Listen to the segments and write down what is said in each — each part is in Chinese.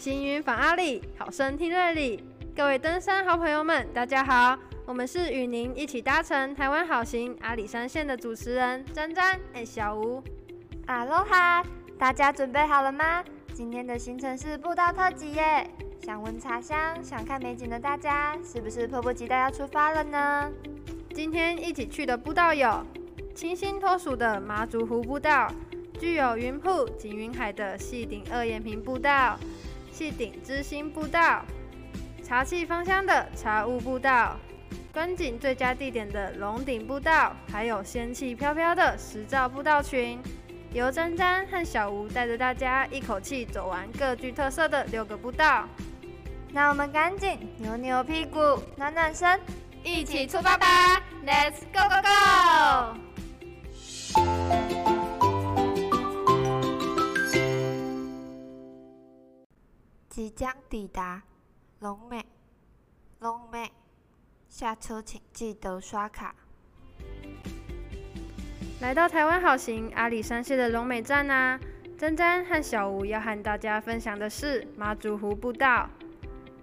行云访阿里，好声听瑞里。各位登山好朋友们，大家好，我们是与您一起搭乘台湾好行阿里山线的主持人詹詹哎小吴。阿罗哈，大家准备好了吗？今天的行程是步道特辑耶！想闻茶香、想看美景的大家，是不是迫不及待要出发了呢？今天一起去的步道有清新脱俗的麻竹湖步道，具有云瀑景云海的细顶二眼平步道，细顶之心步道，茶气芳香的茶雾步道，观景最佳地点的龙顶步道，还有仙气飘飘的石造步道群。由詹詹和小吴带着大家一口气走完各具特色的六个步道，那我们赶紧扭扭屁股，暖暖身，一起出发吧！Let's go go go！即将抵达龙美，龙美，下车请记得刷卡。来到台湾好行阿里山系的龙美站啊，珍珍和小吴要和大家分享的是马祖湖步道。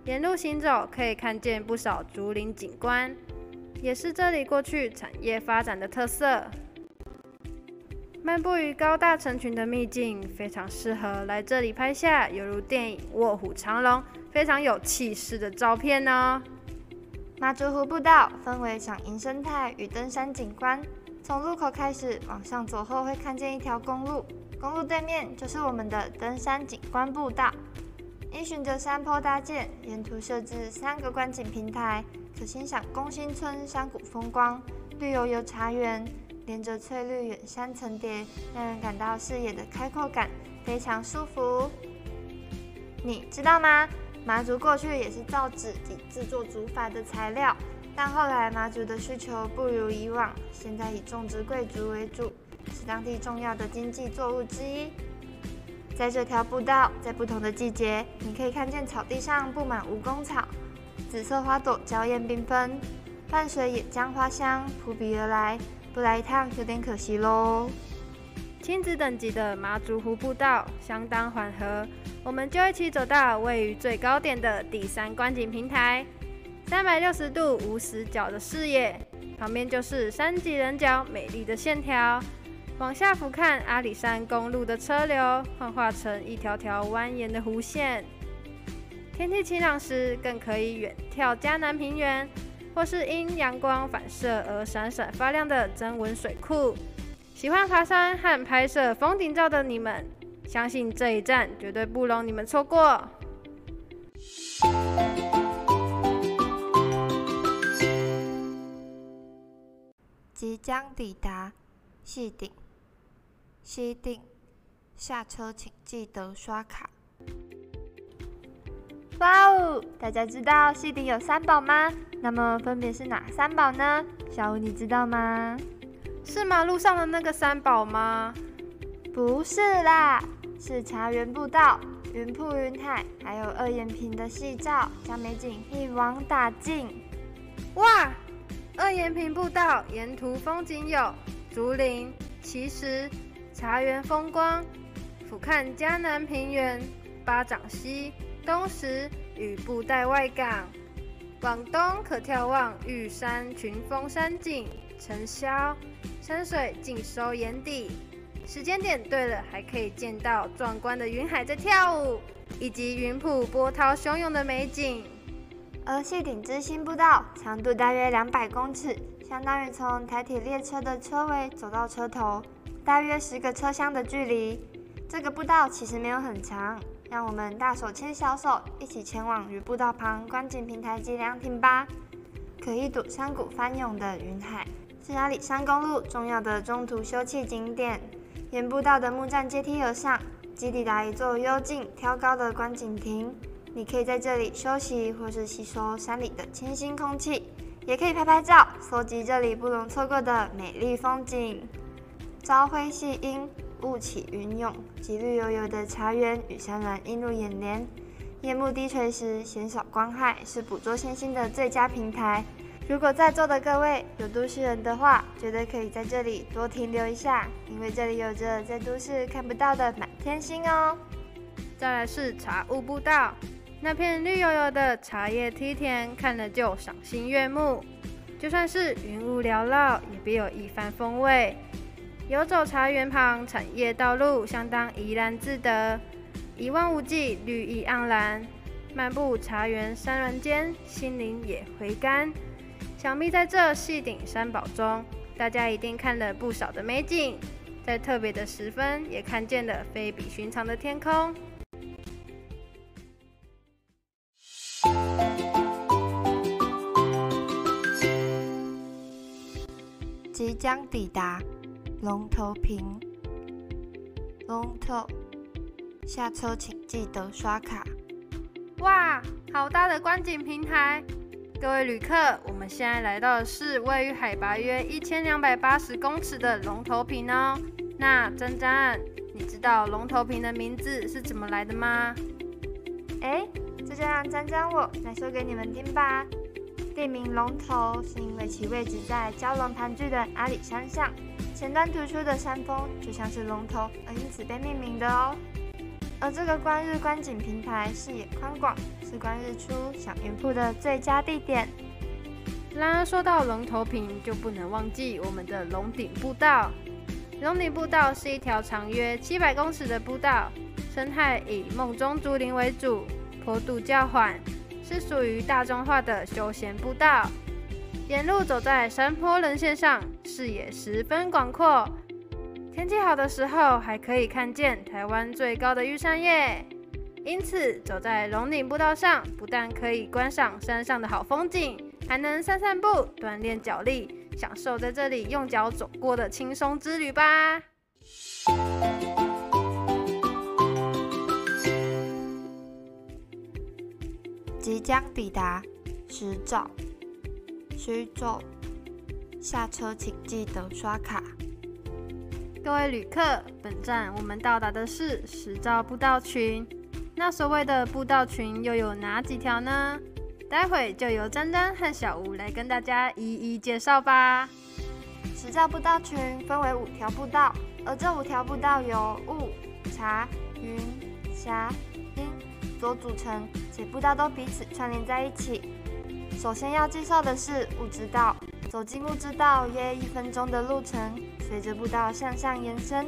沿路行走可以看见不少竹林景观，也是这里过去产业发展的特色。漫步于高大成群的秘境，非常适合来这里拍下犹如电影《卧虎藏龙》非常有气势的照片哦。马祖湖步道分为赏银生态与登山景观。从路口开始往上走后，会看见一条公路，公路对面就是我们的登山景观步道。依循着山坡搭建，沿途设置三个观景平台，可欣赏宫心村山谷风光、绿油油茶园，连着翠绿远山层叠，让人感到视野的开阔感，非常舒服。你知道吗？麻竹过去也是造纸及制作竹筏的材料。但后来麻竹的需求不如以往，现在以种植桂竹为主，是当地重要的经济作物之一。在这条步道，在不同的季节，你可以看见草地上布满蜈蚣草，紫色花朵娇艳缤纷，伴随野姜花香扑鼻而来，不来一趟有点可惜喽。亲子等级的麻竹湖步道相当缓和，我们就一起走到位于最高点的第三观景平台。三百六十度无死角的视野，旁边就是山脊人角美丽的线条，往下俯瞰阿里山公路的车流，幻化成一条条蜿蜒的弧线。天气晴朗时，更可以远眺嘉南平原，或是因阳光反射而闪闪发亮的增文水库。喜欢爬山和拍摄风景照的你们，相信这一站绝对不容你们错过。即将抵达西顶，西顶下车请记得刷卡。哇哦！大家知道西顶有三宝吗？那么分别是哪三宝呢？小吴你知道吗？是马路上的那个三宝吗？不是啦，是茶园步道、云瀑云海，还有二眼坪的夕照，将美景一网打尽。哇！二岩坪步道沿途风景有竹林、奇石、茶园风光，俯瞰嘉南平原、巴掌溪、东时与布袋外港。往东可眺望玉山群峰山景、晨霄，山水尽收眼底。时间点对了，还可以见到壮观的云海在跳舞，以及云瀑波涛汹涌的美景。而细顶之星步道长度大约两百公尺，相当于从台铁列车的车尾走到车头，大约十个车厢的距离。这个步道其实没有很长，让我们大手牵小手，一起前往与步道旁观景平台及凉亭吧。可一睹山谷翻涌的云海，是阿里山公路重要的中途休憩景点。沿步道的木栈阶梯而上，即抵达一座幽静挑高的观景亭。你可以在这里休息，或是吸收山里的清新空气，也可以拍拍照，搜集这里不容错过的美丽风景。朝晖夕阴，雾起云涌，及绿油油的茶园与山峦映入眼帘。夜幕低垂时，减少光害是捕捉星星的最佳平台。如果在座的各位有都市人的话，绝对可以在这里多停留一下，因为这里有着在都市看不到的满天星哦。再来是茶雾步道，那片绿油油的茶叶梯田，看了就赏心悦目。就算是云雾缭绕，也别有一番风味。游走茶园旁，产业道路相当怡然自得，一望无际，绿意盎然。漫步茶园山峦间，心灵也回甘。想必在这细顶山堡中，大家一定看了不少的美景，在特别的时分，也看见了非比寻常的天空。即将抵达龙头坪，龙头下车请记得刷卡。哇，好大的观景平台！各位旅客，我们现在来到的是位于海拔约一千两百八十公尺的龙头坪哦。那珍珍，你知道龙头坪的名字是怎么来的吗？哎，这就让珍珍我来说给你们听吧。地名龙头是因为其位置在蛟龙盘踞的阿里山上，前端突出的山峰就像是龙头，而因此被命名的哦。而这个观日观景平台视野宽广，是观日出、享云瀑的最佳地点。然而说到龙头坪，就不能忘记我们的龙顶步道。龙顶步道是一条长约七百公尺的步道，生态以梦中竹林为主，坡度较缓。是属于大众化的休闲步道，沿路走在山坡棱线上，视野十分广阔。天气好的时候，还可以看见台湾最高的玉山耶。因此，走在龙顶步道上，不但可以观赏山上的好风景，还能散散步，锻炼脚力，享受在这里用脚走过的轻松之旅吧。即将抵达石沼，徐走，下车请记得刷卡。各位旅客，本站我们到达的是石沼步道群。那所谓的步道群又有哪几条呢？待会就由詹詹和小吴来跟大家一一介绍吧。石沼步道群分为五条步道，而这五条步道有雾、茶、云、霞、阴所组成。且步道都彼此串联在一起。首先要介绍的是雾之道，走进雾之道约一分钟的路程，随着步道向上延伸，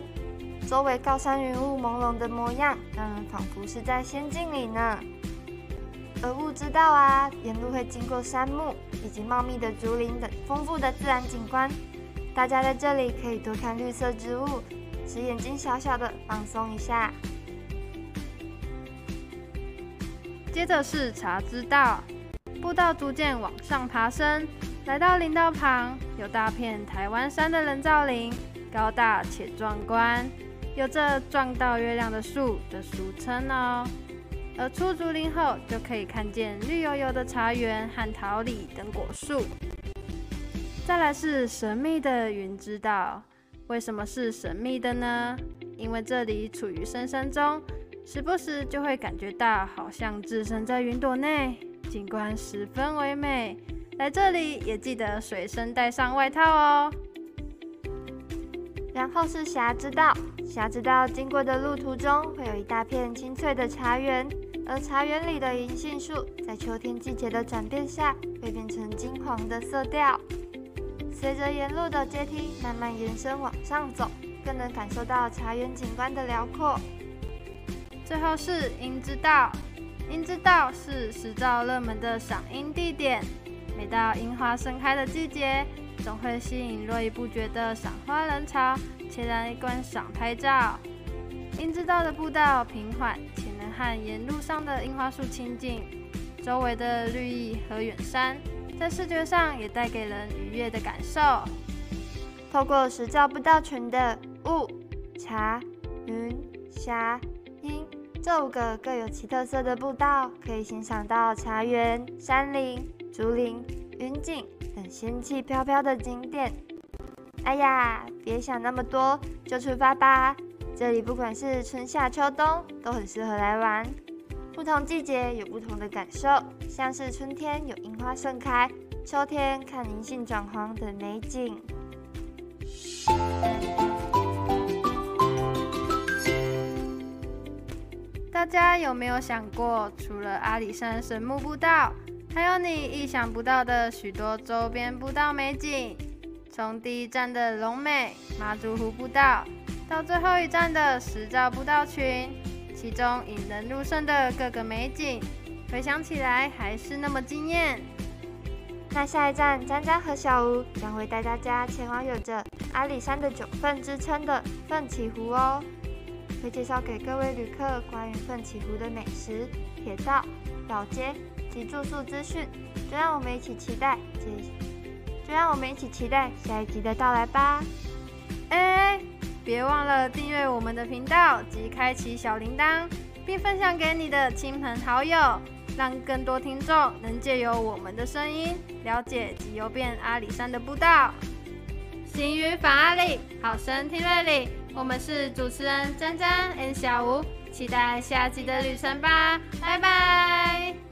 周围高山云雾朦胧的模样，让人仿佛是在仙境里呢。而雾之道啊，沿路会经过山木以及茂密的竹林等丰富的自然景观，大家在这里可以多看绿色植物，使眼睛小小的放松一下。接着是茶之道，步道逐渐往上爬升，来到林道旁，有大片台湾山的人造林，高大且壮观，有着“撞到月亮的树”的俗称哦。而出竹林后，就可以看见绿油油的茶园和桃李等果树。再来是神秘的云之道，为什么是神秘的呢？因为这里处于深山中。时不时就会感觉到好像置身在云朵内，景观十分唯美。来这里也记得随身带上外套哦。然后是霞之道，霞之道经过的路途中会有一大片青翠的茶园，而茶园里的银杏树在秋天季节的转变下会变成金黄的色调。随着沿路的阶梯慢慢延伸往上走，更能感受到茶园景观的辽阔。最后是樱之道，樱之道是十兆热门的赏樱地点。每到樱花盛开的季节，总会吸引络绎不绝的赏花人潮前来观赏拍照。樱之道的步道平缓，且能和沿路上的樱花树亲近，周围的绿意和远山，在视觉上也带给人愉悦的感受。透过十兆步道群的雾、茶、云、霞、樱。这五个各有其特色的步道，可以欣赏到茶园、山林、竹林、云景等仙气飘飘的景点。哎呀，别想那么多，就出发吧！这里不管是春夏秋冬，都很适合来玩。不同季节有不同的感受，像是春天有樱花盛开，秋天看银杏转黄的美景。大家有没有想过，除了阿里山神木步道，还有你意想不到的许多周边步道美景？从第一站的龙美马祖湖步道，到最后一站的石造步道群，其中引人入胜的各个美景，回想起来还是那么惊艳。那下一站，詹詹和小吴将会带大家前往有着阿里山的九份之称的奋起湖哦，会介绍给各位旅客关于奋起湖的美食、铁道、老街及住宿资讯，就让我们一起期待，就让我们一起期待下一集的到来吧！哎，别忘了订阅我们的频道及开启小铃铛，并分享给你的亲朋好友。让更多听众能借由我们的声音了解及游遍阿里山的步道。行于法阿里，好声听瑞里。我们是主持人詹詹 and 小吴，期待下集的旅程吧，拜拜。